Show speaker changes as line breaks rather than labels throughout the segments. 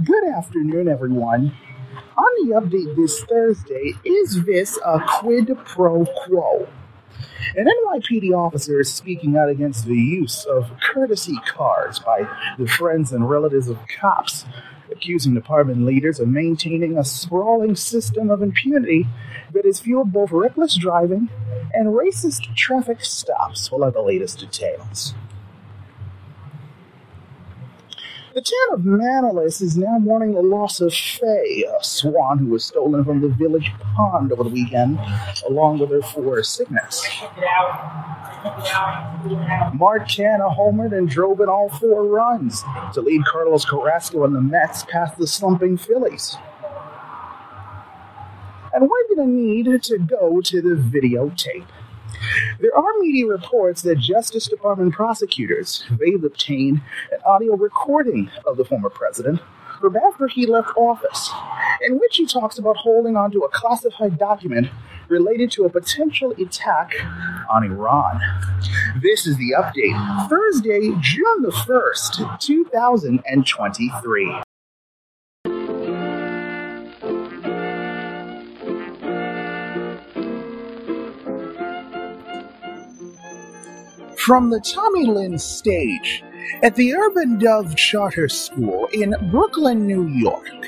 Good afternoon, everyone. On the update this Thursday, is this a quid pro quo? An NYPD officer is speaking out against the use of courtesy cards by the friends and relatives of cops, accusing department leaders of maintaining a sprawling system of impunity that is fueled both reckless driving and racist traffic stops. We'll have the latest details. The town of Manlius is now mourning the loss of Faye, a swan who was stolen from the village pond over the weekend, along with her four cygnets. Mark Canha homered and drove in all four runs to lead Carlos Carrasco and the Mets past the slumping Phillies. And we're going to need to go to the videotape. There are media reports that Justice Department prosecutors they've obtained an audio recording of the former president from after he left office, in which he talks about holding onto a classified document related to a potential attack on Iran. This is the update. Thursday, June the 1st, 2023. From the Tommy Lynn stage at the Urban Dove Charter School in Brooklyn, New York,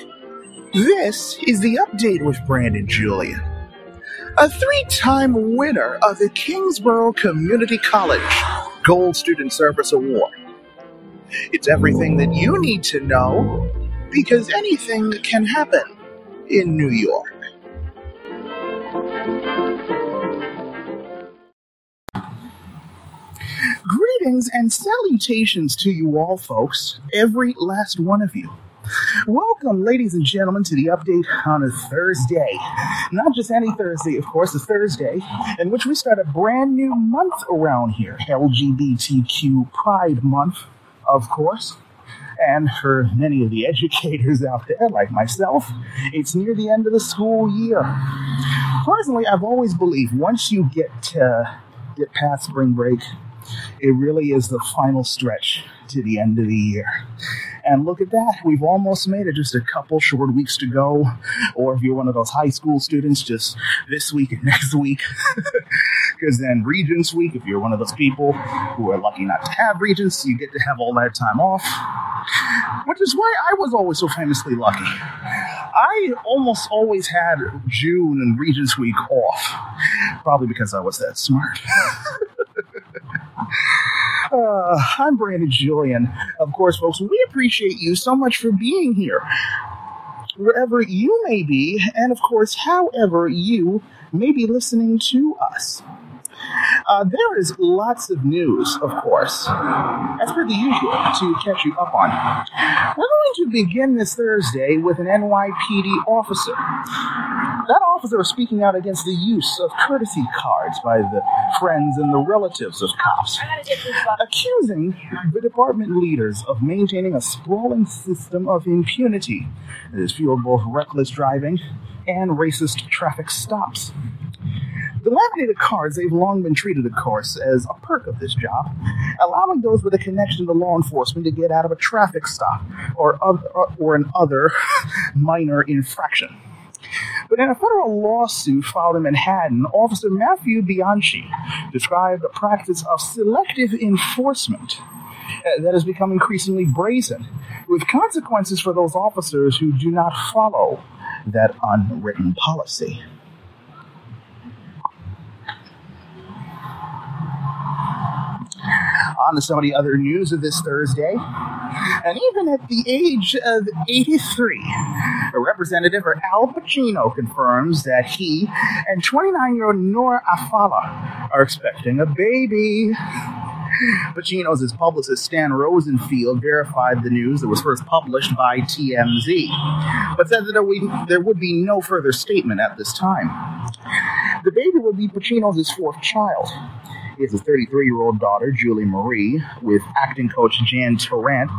this is the update with Brandon Julien, a three time winner of the Kingsborough Community College Gold Student Service Award. It's everything that you need to know because anything can happen in New York. Greetings and salutations to you all, folks, every last one of you. Welcome, ladies and gentlemen, to the update on a Thursday. Not just any Thursday, of course, a Thursday in which we start a brand new month around here LGBTQ Pride Month, of course. And for many of the educators out there, like myself, it's near the end of the school year. Personally, I've always believed once you get to get past spring break, it really is the final stretch to the end of the year. And look at that, we've almost made it. Just a couple short weeks to go. Or if you're one of those high school students, just this week and next week. Because then Regents Week, if you're one of those people who are lucky not to have Regents, you get to have all that time off. Which is why I was always so famously lucky. I almost always had June and Regents Week off. Probably because I was that smart. Uh, I'm Brandon Julien. Of course, folks, we appreciate you so much for being here. Wherever you may be, and of course, however you may be listening to us. Uh, there is lots of news, of course, as per the usual, to catch you up on. We're going to begin this Thursday with an NYPD officer. That officer is speaking out against the use of courtesy cards by the friends and the relatives of cops, accusing the department leaders of maintaining a sprawling system of impunity that has fueled both reckless driving and racist traffic stops. The laminated cards, they've long been treated, of course, as a perk of this job, allowing those with a connection to law enforcement to get out of a traffic stop or, other, or an other minor infraction. But in a federal lawsuit filed in Manhattan, Officer Matthew Bianchi described a practice of selective enforcement uh, that has become increasingly brazen, with consequences for those officers who do not follow that unwritten policy. On to some of the other news of this Thursday. And even at the age of 83, a representative for Al Pacino confirms that he and 29 year old Noor Alfallah are expecting a baby. Pacino's his publicist Stan Rosenfield verified the news that was first published by TMZ, but said that there would be no further statement at this time. The baby would be Pacino's fourth child. He has a 33 year old daughter, Julie Marie, with acting coach Jan Tarrant,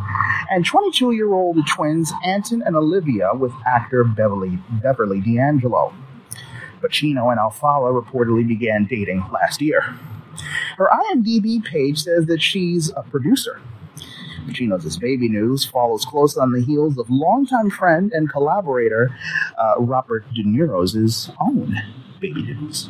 and 22 year old twins, Anton and Olivia, with actor Beverly, Beverly D'Angelo. Pacino and Alfallah reportedly began dating last year. Her IMDb page says that she's a producer. Pacino's Baby News follows close on the heels of longtime friend and collaborator uh, Robert De Niro's own Baby News.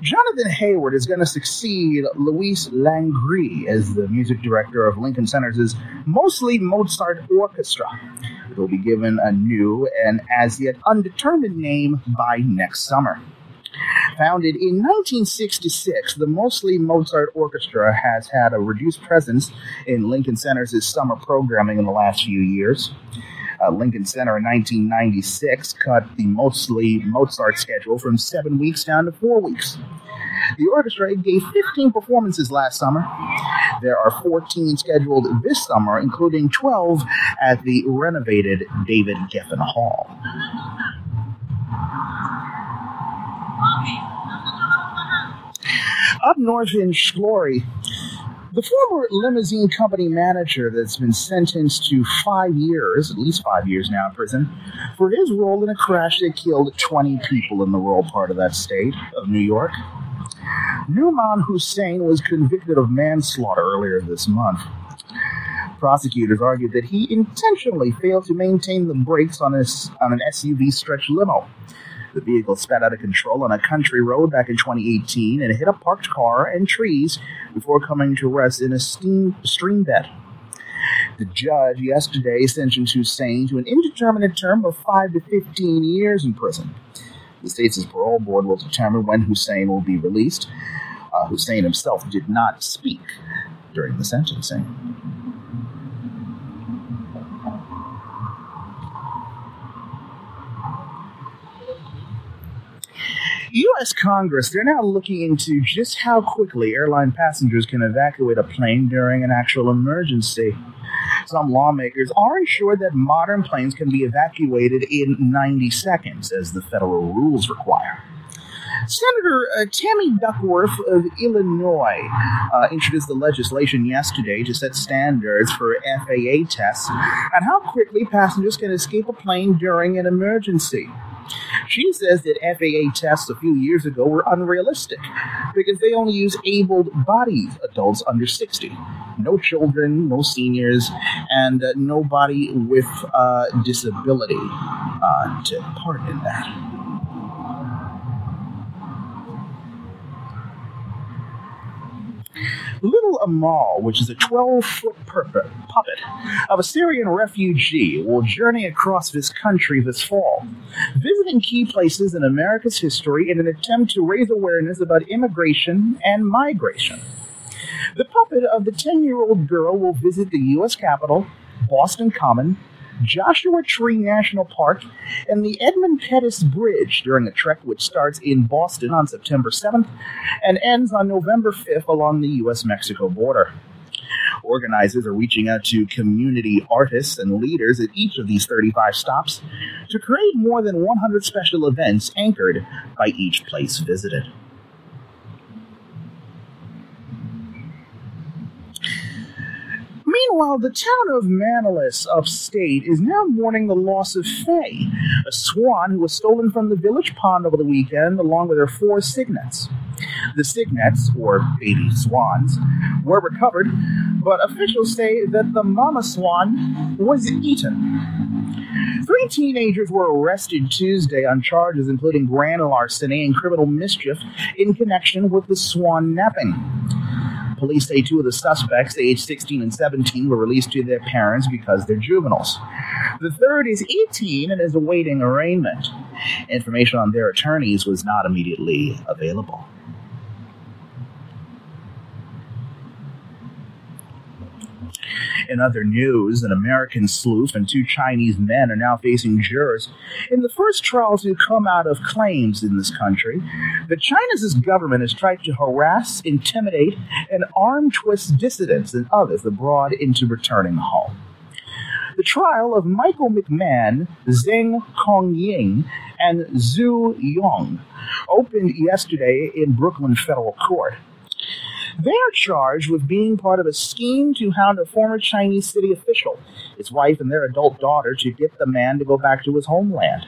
Jonathon Heyward is going to succeed Louis Langrée as the music director of Lincoln Center's mostly Mozart Orchestra. It will be given a new and as yet undetermined name by next summer. Founded in 1966, the Mostly Mozart Orchestra has had a reduced presence in Lincoln Center's summer programming in the last few years. Uh, Lincoln Center in 1996 cut the mostly Mozart schedule from seven weeks down to four weeks. The orchestra gave 15 performances last summer. There are 14 scheduled this summer, including 12 at the renovated David Geffen Hall. Up north in Schoharie, the former limousine company manager that's been sentenced to five years, at least five years now in prison, for his role in a crash that killed 20 people in the rural part of that state of New York. Nauman Hussain was convicted of manslaughter earlier this month. Prosecutors argued that he intentionally failed to maintain the brakes on, his, on an SUV stretch limo the vehicle sped out of control on a country road back in 2018 and hit a parked car and trees before coming to rest in a steam stream bed. The judge yesterday sentenced Hussain to an indeterminate term of 5 to 15 years in prison. The state's parole board will determine when Hussain will be released. Uh, Hussain himself did not speak during the sentencing. U.S. Congress, they're now looking into just how quickly airline passengers can evacuate a plane during an actual emergency. Some lawmakers aren't sure that modern planes can be evacuated in 90 seconds, as the federal rules require. Senator uh, Tammy Duckworth of Illinois uh, introduced the legislation yesterday to set standards for FAA tests and how quickly passengers can escape a plane during an emergency. She says that FAA tests a few years ago were unrealistic because they only use able bodied adults under 60. No children, no seniors, and uh, nobody with uh, disability uh, to part in that. Little Amal, which is a 12 foot puppet of a Syrian refugee, will journey across this country this fall, visiting key places in America's history in an attempt to raise awareness about immigration and migration. The puppet of the 10 year old girl will visit the U.S. Capitol, Boston Common, Joshua Tree National Park, and the Edmund Pettus Bridge during a trek which starts in Boston on September 7th and ends on November 5th along the U.S. Mexico border. Organizers are reaching out to community artists and leaders at each of these 35 stops to create more than 100 special events anchored by each place visited. Meanwhile, the town of Manlius, upstate, is now mourning the loss of Faye, a swan who was stolen from the village pond over the weekend along with her four cygnets. The cygnets, or baby swans, were recovered, but officials say that the mama swan was eaten. Three teenagers were arrested Tuesday on charges including grand larceny and criminal mischief in connection with the swan napping. Police say two of the suspects, aged 16 and 17, were released to their parents because they're juveniles. The third is 18 and is awaiting arraignment. Information on their attorneys was not immediately available. In other news, an American sleuth and two Chinese men are now facing jurors in the first trial to come out of claims in this country that China's government has tried to harass, intimidate, and arm twist dissidents and others abroad into returning home. The trial of Michael McMahon, Zheng Congying, and Zhu Yong opened yesterday in Brooklyn Federal Court. They are charged with being part of a scheme to hound a former Chinese city official, his wife, and their adult daughter to get the man to go back to his homeland.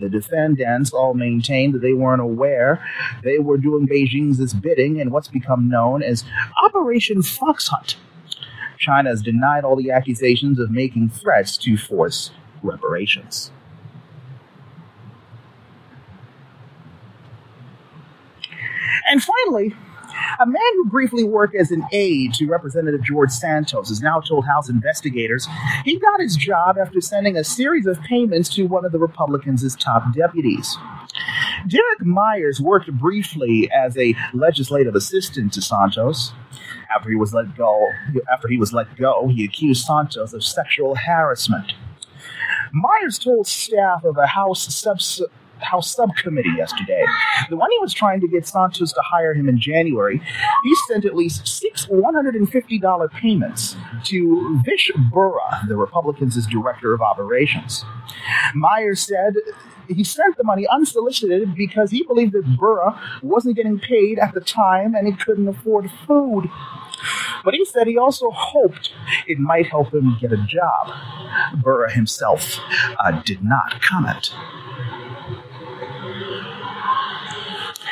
The defendants all maintained that they weren't aware they were doing Beijing's bidding in what's become known as Operation Fox Hunt. China has denied all the accusations of making threats to force reparations. And finally, a man who briefly worked as an aide to Representative George Santos has now told House investigators he got his job after sending a series of payments to one of the Republicans' top deputies. Derek Myers worked briefly as a legislative assistant to Santos. After he was let go, after he was let go, he accused Santos of sexual harassment. Myers told staff of a House subs- House subcommittee yesterday The one he was trying to get Santos to hire him in January, he sent at least six $150 payments to Vish Burra, the Republicans' director of operations. Myers said he sent the money unsolicited because he believed that Burra wasn't getting paid at the time and he couldn't afford food. But he said he also hoped it might help him get a job. Burra himself uh, did not comment.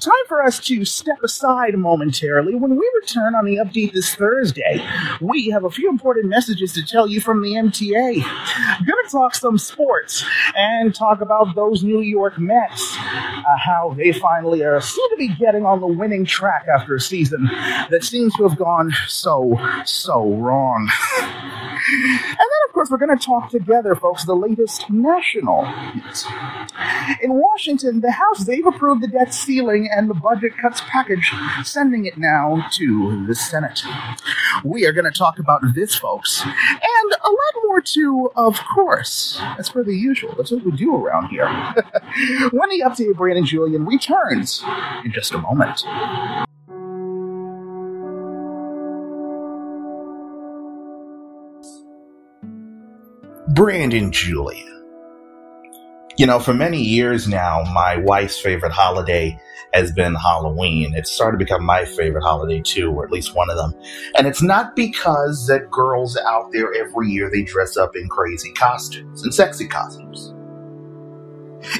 Time for us to step aside momentarily. When we return on the update this Thursday, we have a few important messages to tell you from the MTA. Gonna talk some sports and talk about those New York Mets, uh, how they finally are seem to be getting on the winning track after a season that seems to have gone so so wrong. And then, of course, we're going to talk together, folks, the latest national. In Washington, the House, they've approved the debt ceiling and the budget cuts package, sending it now to the Senate. We are going to talk about this, folks, and a lot more too, of course, That's per the usual. That's what we do around here. when the update Brandon Julien returns in just a moment. Brandon Julien. You know, for many years now, my wife's favorite holiday has been Halloween. It's started to become my favorite holiday too, or at least one of them. And it's not because that girls out there every year they dress up in crazy costumes and sexy costumes.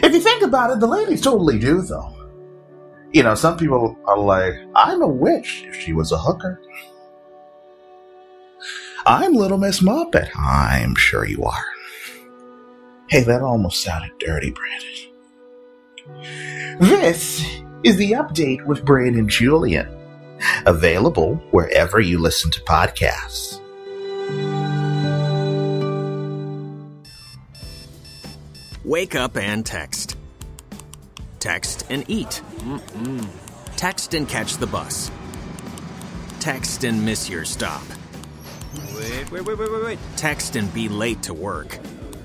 If you think about it, the ladies totally do though. You know, some people are like, I'm a witch if she was a hooker. I'm Little Miss Muppet. I'm sure you are. Hey, that almost sounded dirty, Brandon. This is the update with Brandon Julien, available wherever you listen to podcasts.
Wake up and text. Text and eat. Mm-mm. Text and catch the bus. Text and miss your stop. Wait, wait, wait, wait, wait, wait. Text and be late to work.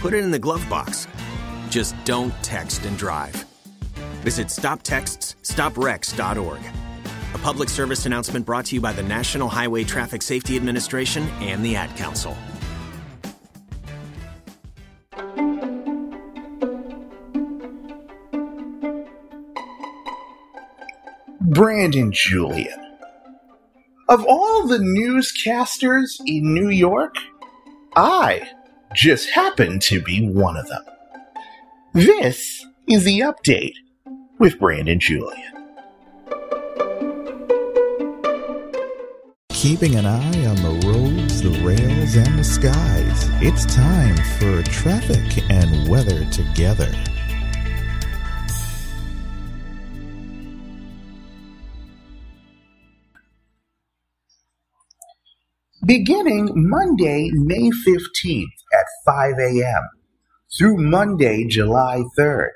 Put it in the glove box. Just don't text and drive. Visit stoptextsstopwrecks.org. A public service announcement brought to you by the National Highway Traffic Safety Administration and the Ad Council.
Brandon Julien. Of all the newscasters in New York, I just happen to be one of them. This is the update with Brandon Julien.
Keeping an eye on the roads, the rails, and the skies, it's time for traffic and weather together.
Beginning Monday, May 15th at 5 a.m. through Monday, July 3rd,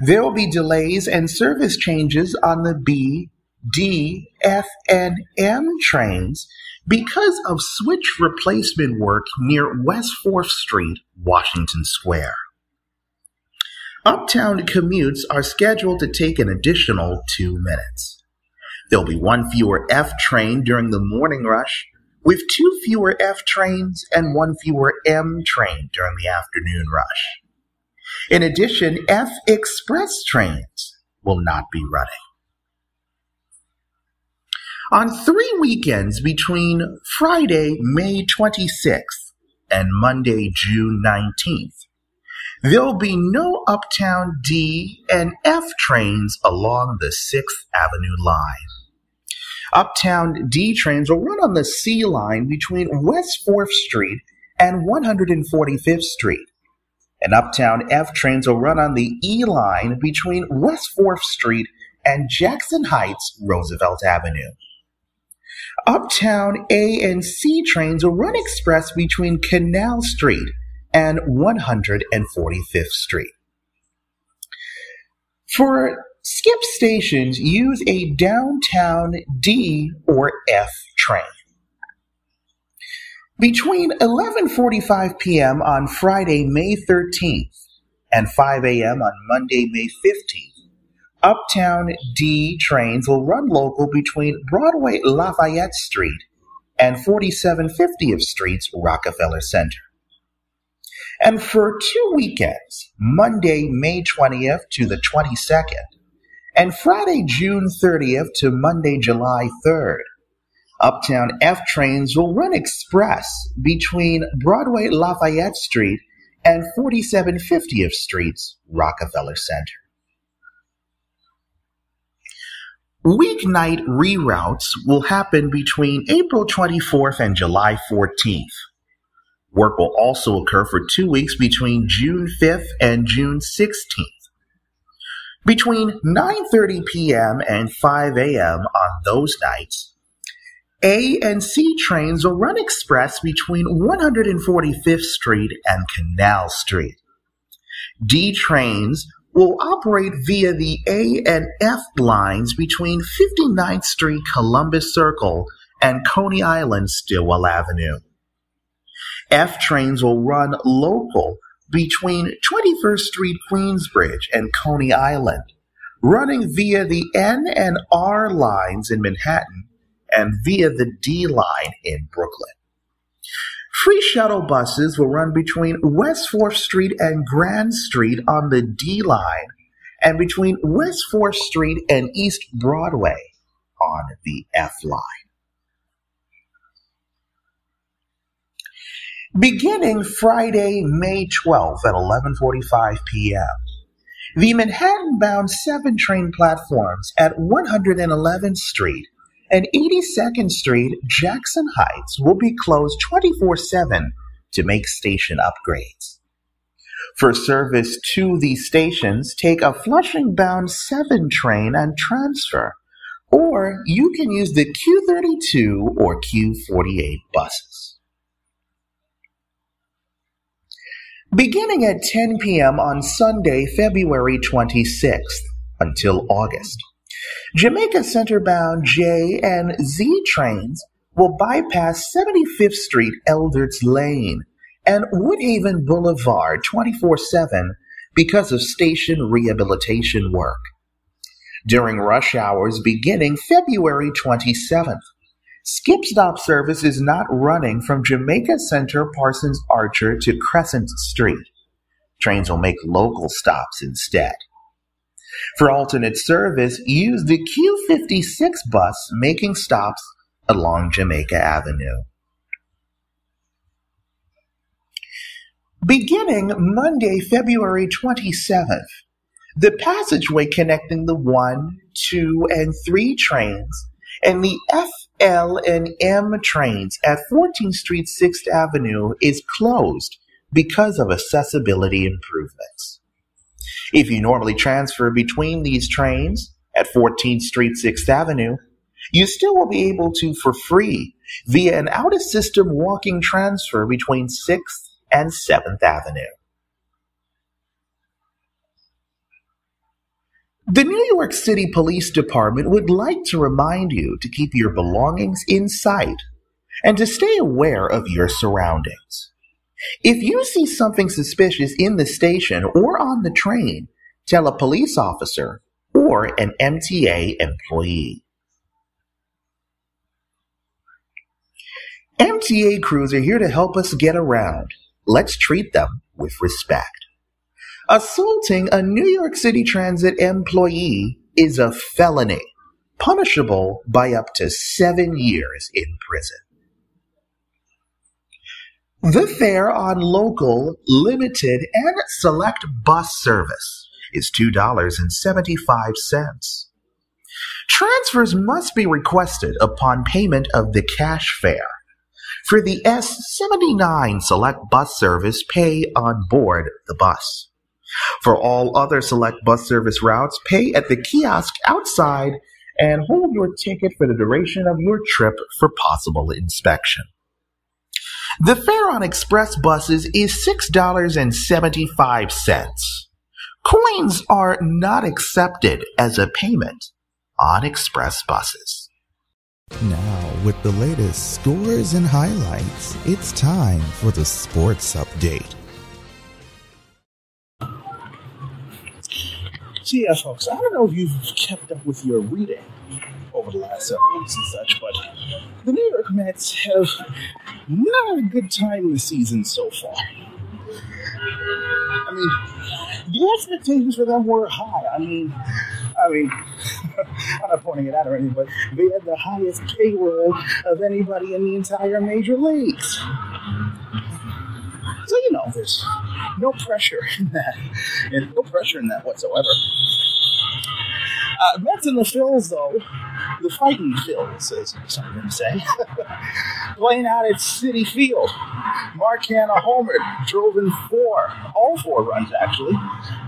there will be delays and service changes on the B, D, F, and M trains because of switch replacement work near West 4th Street, Washington Square. Uptown commutes are scheduled to take an additional two minutes. There'll be one fewer F train during the morning rush, with two fewer F trains and one fewer M train during the afternoon rush. In addition, F express trains will not be running. On three weekends between Friday, May 26th and Monday, June 19th, there'll be no Uptown D and F trains along the 6th Avenue line. Uptown D trains will run on the C line between West 4th Street and 145th Street. And Uptown F trains will run on the E line between West 4th Street and Jackson Heights Roosevelt Avenue. Uptown A and C trains will run express between Canal Street and 145th Street. For skip stations, use a downtown D or F train. Between 11:45 p.m. on Friday, May 13th and 5 a.m. on Monday, May 15th, Uptown D trains will run local between Broadway Lafayette Street and 4750th Street's Rockefeller Center. And for two weekends, Monday, May 20th to the 22nd, and Friday, June 30th to Monday, July 3rd, Uptown F trains will run express between Broadway Lafayette Street and 4750th Street's Rockefeller Center. Weeknight reroutes will happen between April 24th and July 14th. Work will also occur for two weeks between June 5th and June 16th. Between 9:30 p.m. and 5 a.m. on those nights, A and C trains will run express between 145th Street and Canal Street. D trains will operate via the A and F lines between 59th Street Columbus Circle and Coney Island Stillwell Avenue. F trains will run local between 21st Street Queensbridge and Coney Island, running via the N and R lines in Manhattan and via the D line in Brooklyn. Free shuttle buses will run between West 4th Street and Grand Street on the D line and between West 4th Street and East Broadway on the F line. Beginning Friday, May 12th at 11:45 p.m. The Manhattan-bound 7 train platforms at 111th Street and 82nd Street, Jackson Heights will be closed 24/7 to make station upgrades. For service to these stations, take a Flushing-bound 7 train and transfer, or you can use the Q32 or Q48 buses. Beginning at 10 p.m. on Sunday, February 26th until August. Jamaica Center bound J and Z trains will bypass 75th Street Elderts Lane and Woodhaven Boulevard 24 7 because of station rehabilitation work. During rush hours beginning February 27th, Skip Stop service is not running from Jamaica Center, Parsons Archer to Crescent Street. Trains will make local stops instead. For alternate service, use the Q56 bus making stops along Jamaica Avenue. Beginning Monday, February 27th, the passageway connecting the 1, 2, and 3 trains and the F L and M trains at 14th Street 6th Avenue is closed because of accessibility improvements. If you normally transfer between these trains at 14th Street 6th Avenue, you still will be able to for free via an out of system walking transfer between 6th and 7th Avenue. The New York City Police Department would like to remind you to keep your belongings in sight and to stay aware of your surroundings. If you see something suspicious in the station or on the train,
tell a police officer, or an MTA employee. MTA crews are here to help us get around. Let's treat them with respect. Assaulting a New York City Transit employee is a felony, punishable by up to seven years in prison. The fare on local, limited, and select bus service is $2.75. Transfers must be requested upon payment of the cash fare. For the S79 select bus service, pay on board the bus. For all other select bus service routes, pay at the kiosk outside and hold your ticket for the duration of your trip for possible inspection. The fare on express buses is $6.75. Coins are not accepted as a payment on express buses.
Now, with the latest scores and highlights, it's time for the sports update.
So yeah, folks, I don't know if you've kept up with your reading over the last several weeks and such, but the New York Mets have not had a good time this season so far. I mean, the expectations for them were high. I mean, I mean, I'm not pointing it out or anything, but they had the highest payroll of anybody in the entire major leagues. So you know, there's no pressure in that, and no pressure in that whatsoever. Uh, Mets and the Phils, though, the fighting Phils, as some of them say, playing out at Citi Field. Mark Canha homered, drove in four, all four runs actually,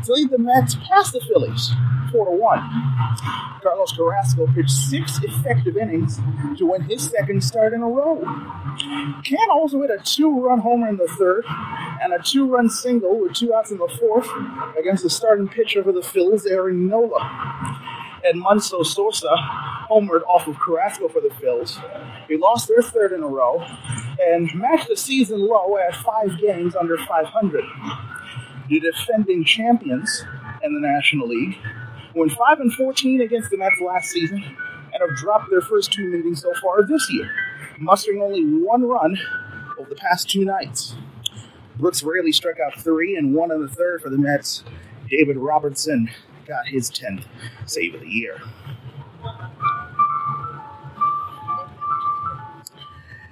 to lead the Mets past the Phillies, four to one. Carlos Carrasco pitched six effective innings to win his second start in a row. Can also hit a two-run homer in the third and a two-run single with two outs in the fourth against the starting pitcher for the Phillies, Aaron Nola. Edmundo Sosa homered off of Carrasco for the Phils. They lost their third in a row and matched the season low at five games under 500. The defending champions in the National League went 5 and 14 against the Mets last season and have dropped their first two meetings so far this year, mustering only one run over the past two nights. Brooks Raley struck out three and one in the third for the Mets. David Robertson got his 10th save of the year.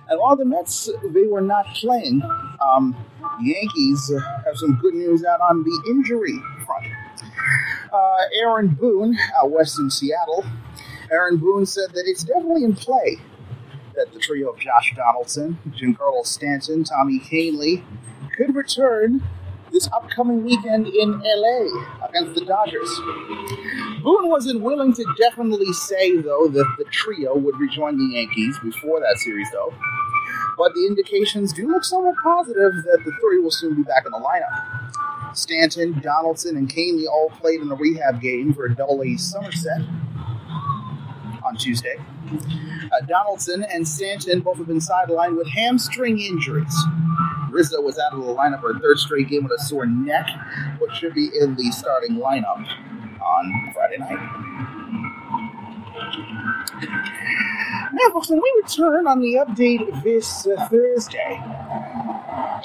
And while the Mets, they were not playing, um, Yankees have some good news out on the injury front. Uh, Aaron Boone, out west in Seattle, Aaron Boone said that it's definitely in play that the trio of Josh Donaldson, Giancarlo Stanton, Tommy Kahnle could return this upcoming weekend in LA against the Dodgers. Boone wasn't willing to definitely say, though, that the trio would rejoin the Yankees before that series, though. But the indications do look somewhat positive that the three will soon be back in the lineup. Stanton, Donaldson, and Kahnle all played in a rehab game for Double A Somerset on Tuesday. Uh, Donaldson and Stanton both have been sidelined with hamstring injuries. Rizzo was out of the lineup for a third straight game with a sore neck, but should be in the starting lineup on Friday night. Now, folks, when we return on the update this uh, Thursday,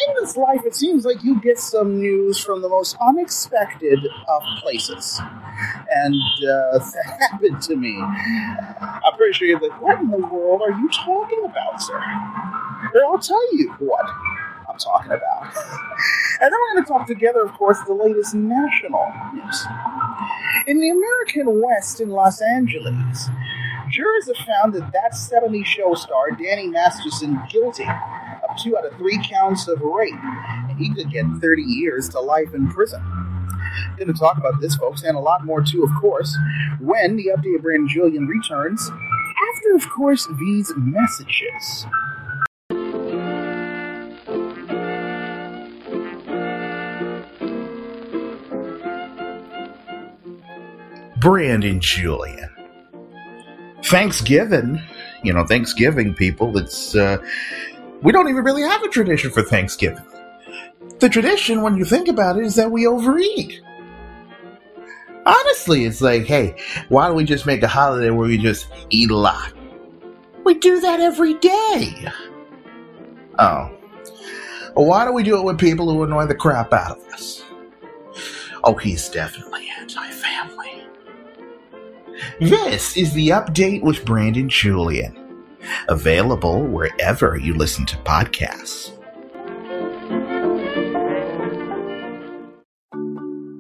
in this life, it seems like you get some news from the most unexpected of places. And uh, that happened to me. I'm pretty sure you're like, what in the world are you talking about, sir? Well, I'll tell you what Talking about. and then we're going to talk together, of course, the latest national news. In the American West in Los Angeles, jurors have found that that 70 show star, Danny Masterson, guilty of two out of three counts of rape, and he could get 30 years to life in prison. Going to talk about this, folks, and a lot more too, of course, when the updated Brandon Julien returns. After, of course, these messages.
Brandon Julien. Thanksgiving, you know, Thanksgiving people, it's, uh, we don't even really have a tradition for Thanksgiving. The tradition, when you think about it, is that we overeat. Honestly, it's like, hey, why don't we just make a holiday where we just eat a lot? We do that every day. Oh. Why don't we do it with people who annoy the crap out of us? Oh, he's definitely anti family. This is the update with Brandon Julien. Available wherever you listen to podcasts.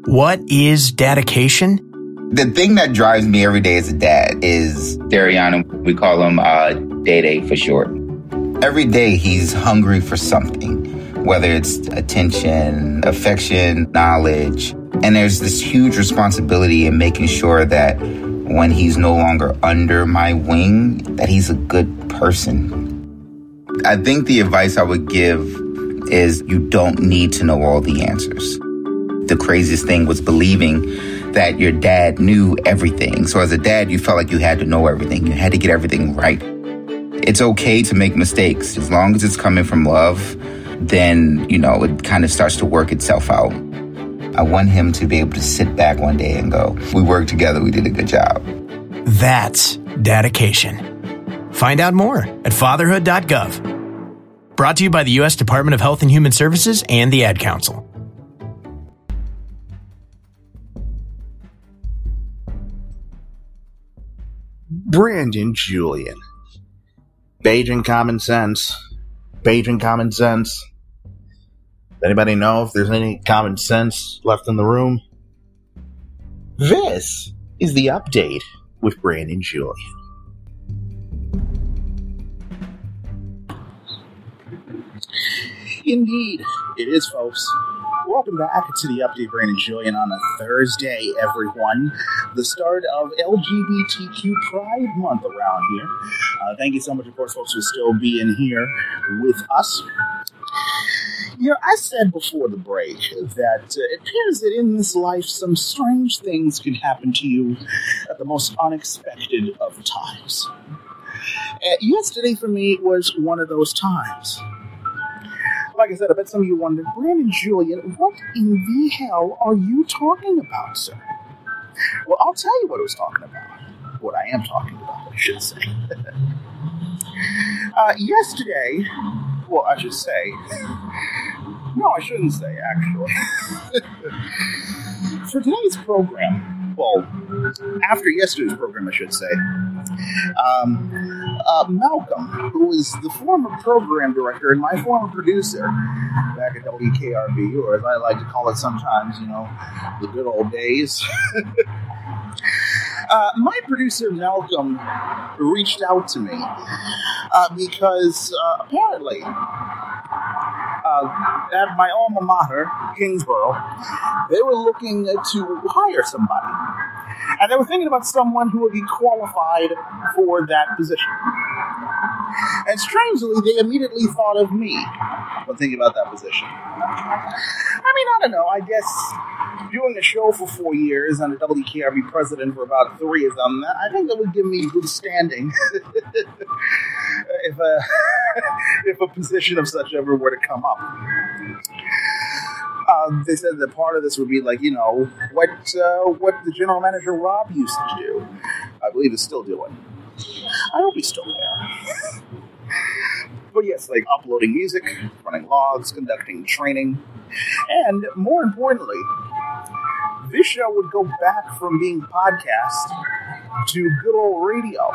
What is dedication?
The thing that drives me every day as a dad is Dariana. We call him uh, Day Day for short. Every day he's hungry for something, whether it's attention, affection, knowledge. And there's this huge responsibility in making sure that when he's no longer under my wing, that he's a good person. I think the advice I would give is you don't need to know all the answers. The craziest thing was believing that your dad knew everything. So as a dad, you felt like you had to know everything. You had to get everything right. It's okay to make mistakes. As long as it's coming from love, then, you know, it kind of starts to work itself out. I want him to be able to sit back one day and go, we worked together, we did a good job.
That's dedication. Find out more at fatherhood.gov. Brought to you by the U.S. Department of Health and Human Services and the Ad Council.
Brandon Julien. Beijing common sense. Beijing common sense. Anybody know if there's any common sense left in the room? This is the update with Brandon Julien.
Indeed, it is, folks. Welcome back to the update, Brandon Julien, on a Thursday, everyone. The start of LGBTQ Pride Month around here. Uh, thank you so much, of course, folks, for still being here with us. You know, I said before the break that uh, it appears that in this life some strange things can happen to you at the most unexpected of times. Uh, yesterday for me was one of those times. Like I said, I bet some of you wondered, Brandon Julien, what in the hell are you talking about, sir? Well, I'll tell you what I was talking about. What I am talking about, I should say. uh, yesterday, well, I should say, no, I shouldn't say, actually. For today's program, well, after yesterday's program, I should say, um, uh, Malcolm, who is the former program director and my former producer back at WKRB, or as I like to call it sometimes, you know, the good old days. Uh, my producer Malcolm reached out to me uh, because uh, apparently uh, at my alma mater, Kingsborough, they were looking to hire somebody. And they were thinking about someone who would be qualified for that position. And strangely, they immediately thought of me when thinking about that position. I mean, I don't know. I guess doing a show for four years and a WKRB president for about three of them, I think that would give me good standing if a if a position of such ever were to come up. Uh, they said that part of this would be like you know what uh, what the general manager Rob used to do. I believe is still doing. I hope he's still there. but yes, like uploading music, running logs, conducting training, and more importantly, this show would go back from being podcast to good old radio.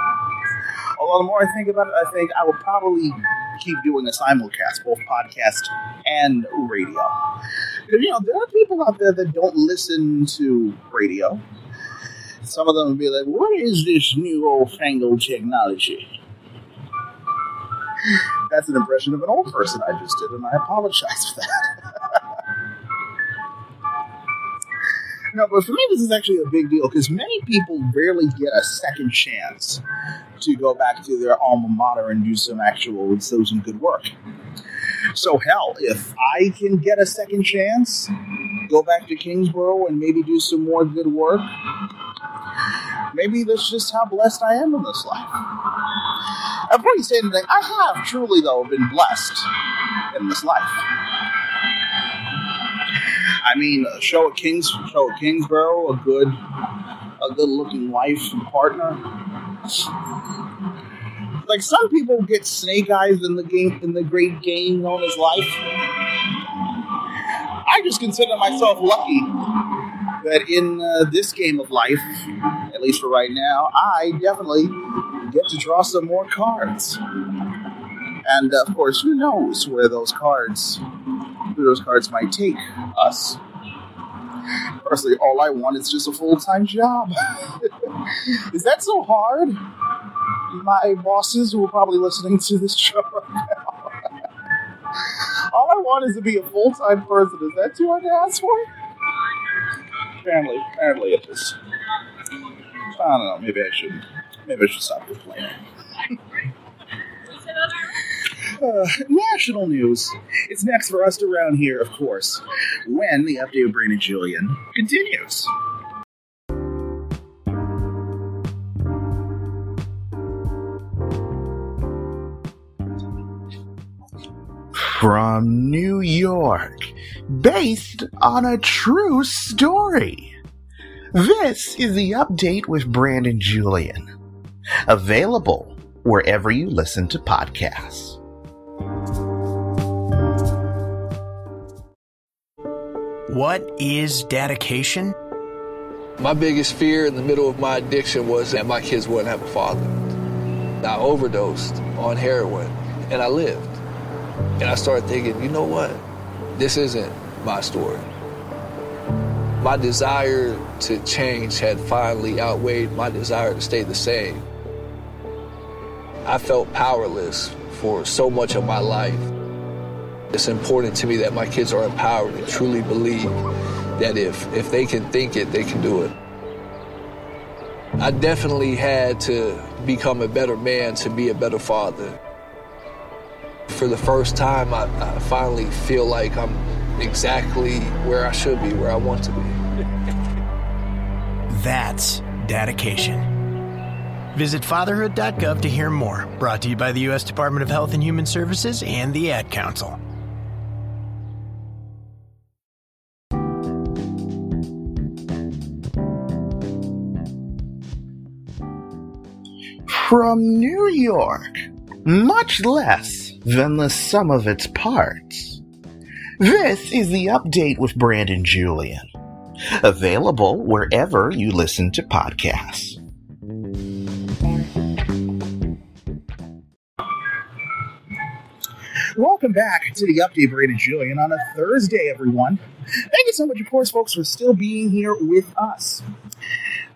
Although the more I think about it, I think I would probably keep doing a simulcast, both podcast and radio. Because, you know, there are people out there that don't listen to radio. Some of them would be like, what is this new old fangled technology? That's an impression of an old person I just did, and I apologize for that. no, but for me, this is actually a big deal because many people rarely get a second chance to go back to their alma mater and do some actual, so some good work. So, hell, if I can get a second chance, go back to Kingsborough and maybe do some more good work, maybe that's just how blessed I am in this life. I'm probably saying that I have truly, though, been blessed in this life. I mean, a show at Kings, show at Kingsborough, a good a good looking wife and partner. Like some people get snake eyes in the game in the great game known as life. I just consider myself lucky that in uh, this game of life, at least for right now, I definitely get to draw some more cards. And uh, of course, who knows where those cards, who those cards might take us. Personally, all I want is just a full time job. is that so hard? My bosses who are probably listening to this show right now. all I want is to be a full time person. Is that too hard to ask for? Apparently, apparently it is. I don't know. Maybe I should. Maybe I should stop complaining. Uh, national news. It's next for us around here, of course, when the update of Brandon Julien continues.
From New York, based on a true story. This is the update with Brandon Julien. Available wherever you listen to podcasts.
What is dedication?
My biggest fear in the middle of my addiction was that my kids wouldn't have a father. I overdosed on heroin and I lived. And I started thinking, you know what? This isn't my story. My desire to change had finally outweighed my desire to stay the same. I felt powerless for so much of my life. It's important to me that my kids are empowered and truly believe that if, if they can think it, they can do it. I definitely had to become a better man to be a better father. For the first time, I, I finally feel like I'm exactly where I should be, where I want to be.
That's dedication. Visit fatherhood.gov to hear more. Brought to you by the U.S. Department of Health and Human Services and the Ad Council.
From New York, much less than the sum of its parts. This is the update with Brandon Julien. Available wherever you listen to podcasts.
Welcome back to the update, Brandon Julien, on a Thursday, everyone. Thank you so much, of course, folks, for still being here with us.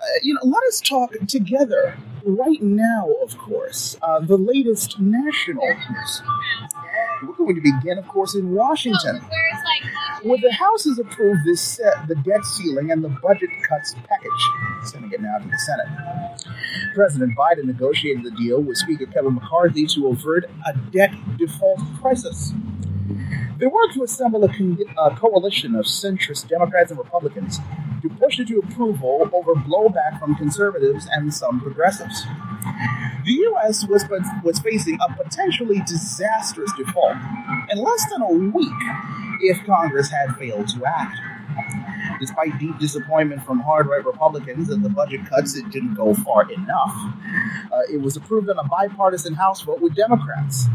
Uh, you know, let us talk together right now, of course, uh, the latest national news. We're going to begin, of course, in Washington, where the House has approved this set, the debt ceiling and the budget cuts package, sending it now to the Senate. President Biden negotiated the deal with Speaker Kevin McCarthy to avert a debt default crisis. They worked to assemble a, con- a coalition of centrist Democrats and Republicans to push it to approval over blowback from conservatives and some progressives. The U.S. was, was facing a potentially disastrous default in less than a week if Congress had failed to act. Despite deep disappointment from hard right Republicans that the budget cuts, it didn't go far enough. Uh, it was approved on a bipartisan House vote with Democrats.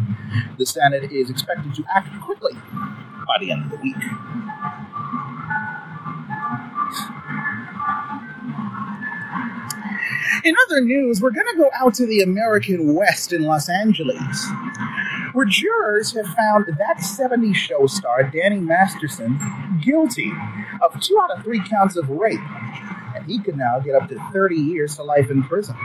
The Senate is expected to act quickly by the end of the week. In other news, we're going to go out to the American West in Los Angeles, where jurors have found that 70s show star, Danny Masterson, guilty of two out of three counts of rape, and he could now get up to 30 years to life in prison.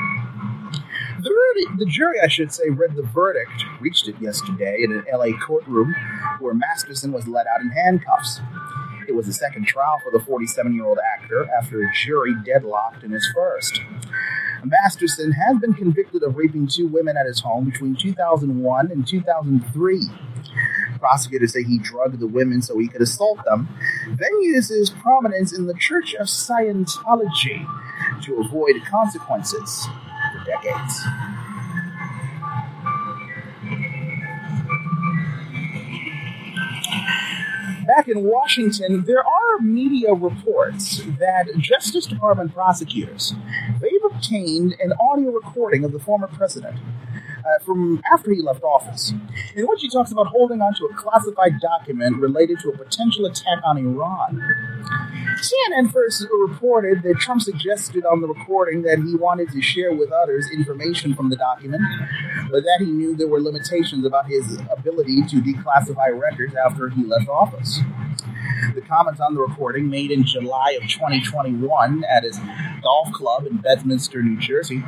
The, the jury, I should say, read the verdict, reached it yesterday in an LA courtroom where Masterson was let out in handcuffs. It was the second trial for the 47 year old actor after a jury deadlocked in his first. Masterson has been convicted of raping two women at his home between 2001 and 2003. Prosecutors say he drugged the women so he could assault them, then used his prominence in the Church of Scientology to avoid consequences for decades. Back in Washington, there are media reports that Justice Department prosecutors obtained an audio recording of the former president uh, from after he left office, in which he talks about holding onto a classified document related to a potential attack on Iran. CNN first reported that Trump suggested on the recording that he wanted to share with others information from the document, but that he knew there were limitations about his ability to declassify records after he left office. The comments on the recording, made in July of 2021 at his golf club in Bedminster, New Jersey,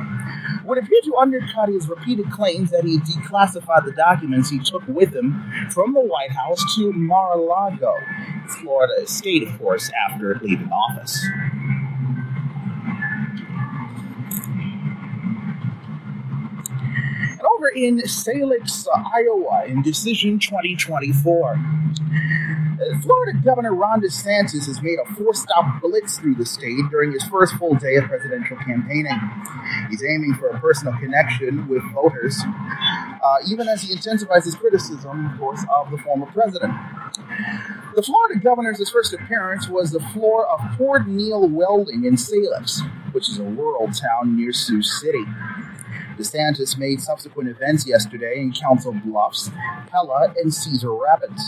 would appear to undercut his repeated claims that he declassified the documents he took with him from the White House to Mar-a-Lago, Florida state, of course, after leaving office. Over in Salix, Iowa, in Decision 2024. Florida Governor Ron DeSantis has made a four stop blitz through the state during his first full day of presidential campaigning. He's aiming for a personal connection with voters, uh, even as he intensifies his criticism, of course, of the former president. The Florida governor's first appearance was the floor of Port Neal Welding in Salix, which is a rural town near Sioux City. DeSantis made subsequent events yesterday in Council Bluffs, Pella, and Cedar Rapids.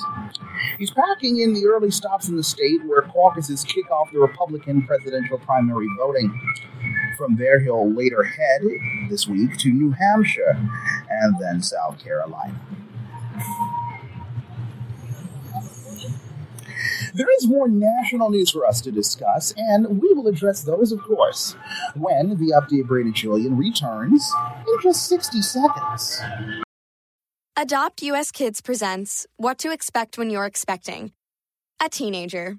He's packing in the early stops in the state where caucuses kick off the Republican presidential primary voting. From there, he'll later head this week to New Hampshire and then South Carolina. There is more national news for us to discuss, and we will address those, of course, when the update Brandon Julien returns in just 60 seconds.
Adopt US Kids presents What to Expect When You're Expecting. A teenager.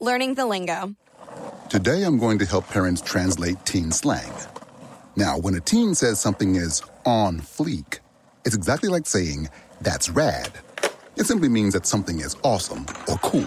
Learning the lingo.
Today I'm going to help parents translate teen slang. Now, when a teen says something is on fleek, it's exactly like saying, that's rad. It simply means that something is awesome or cool.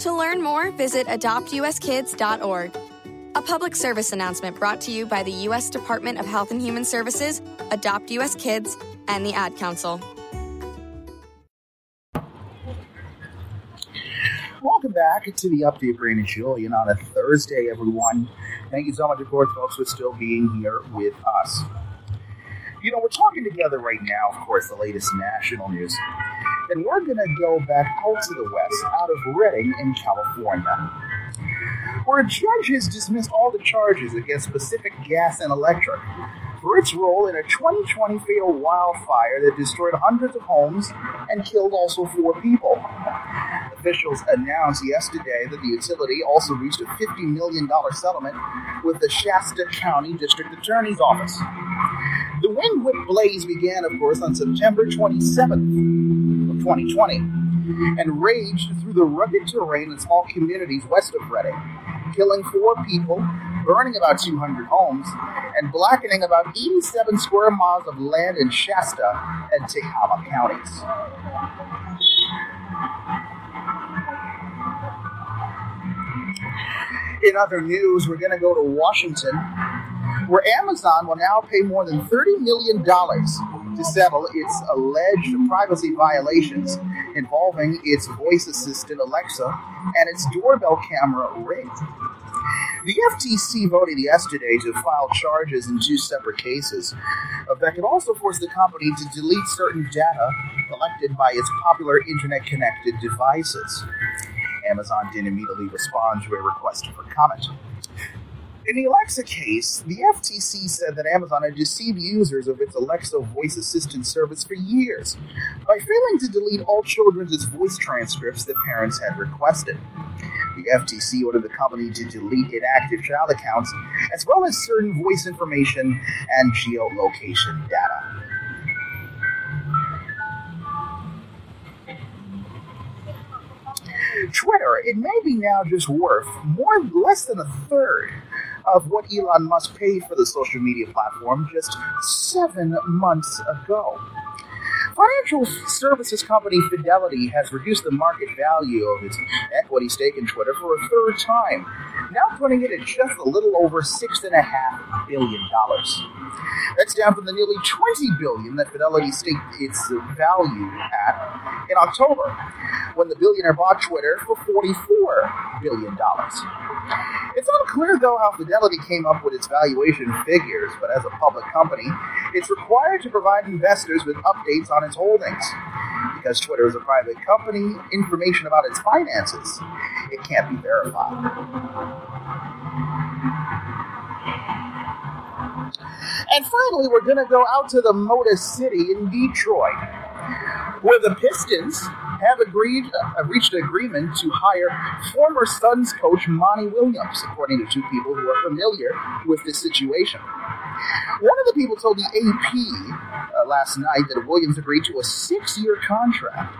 To learn more, visit adoptuskids.org. A public service announcement brought to you by the U.S. Department of Health and Human Services, Adopt U.S. Kids, and the Ad Council.
Welcome back to the update, Brandon Julien, on a Thursday, everyone. Thank you so much, of course, folks, for still being here with us. You know, we're talking together right now, of course, the latest national news. And we're going to go back out to the west, out of Redding in California, where a judge has dismissed all the charges against Pacific Gas and Electric for its role in a 2020 fatal wildfire that destroyed hundreds of homes and killed also four people. Officials announced yesterday that the utility also reached a $50 million settlement with the Shasta County District Attorney's Office. The wind whip blaze began, of course, on September 27th of 2020 and raged through the rugged terrain in small communities west of Redding, killing four people, burning about 200 homes, and blackening about 87 square miles of land in Shasta and Tehama counties. In other news, we're going to go to Washington, where Amazon will now pay more than $30 million to settle its alleged privacy violations involving its voice assistant Alexa and its doorbell camera Ring. The FTC voted yesterday to file charges in two separate cases uh, that could also force the company to delete certain data collected by its popular internet connected devices. Amazon didn't immediately respond to a request for comment. In the Alexa case, the FTC said that Amazon had deceived users of its Alexa voice assistant service for years by failing to delete all children's voice transcripts that parents had requested. The FTC ordered the company to delete inactive child accounts as well as certain voice information and geolocation data. Twitter, it may be now just worth more less than a third of what Elon Musk paid for the social media platform just seven months ago. Financial services company Fidelity has reduced the market value of its equity stake in Twitter for a third time, now putting it at just a little over $6.5 billion. That's down from the nearly 20 billion that Fidelity staked its value at in October, when the billionaire bought Twitter for $44 billion. It's unclear, though, how Fidelity came up with its valuation figures, but as a public company, it's required to provide investors with updates on its holdings. Because Twitter is a private company, information about its finances, it can't be verified. And finally, we're going to go out to the Motor City in Detroit, where the Pistons have agreed, have reached an agreement to hire former Suns coach Monty Williams, according to two people who are familiar with this situation. One of the people told the AP last night that Williams agreed to a six-year contract.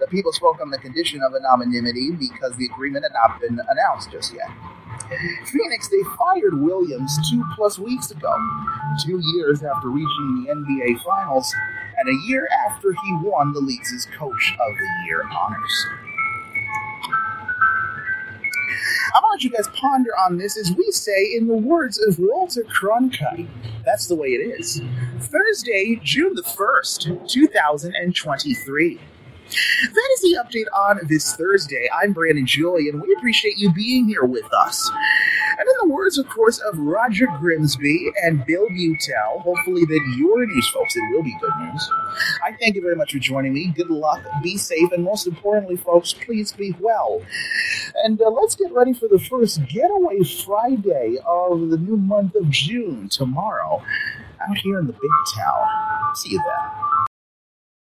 The people spoke on the condition of anonymity because the agreement had not been announced just yet. Phoenix, they fired Williams two plus weeks ago, two years after reaching the NBA Finals, and a year after he won the league's Coach of the Year honors. I want you guys ponder on this as we say in the words of Walter Cronkite. That's the way it is. Thursday, June the 1st, 2023. That is the update on this Thursday. I'm Brandon Julien. We appreciate you being here with us. And in the words, of course, of Roger Grimsby and Bill Beutel, hopefully that your news, folks, it will be good news. I thank you very much for joining me. Good luck, be safe, and most importantly, folks, please be well. And uh, let's get ready for the first Getaway Friday of the new month of June tomorrow out here in the big town. See you then.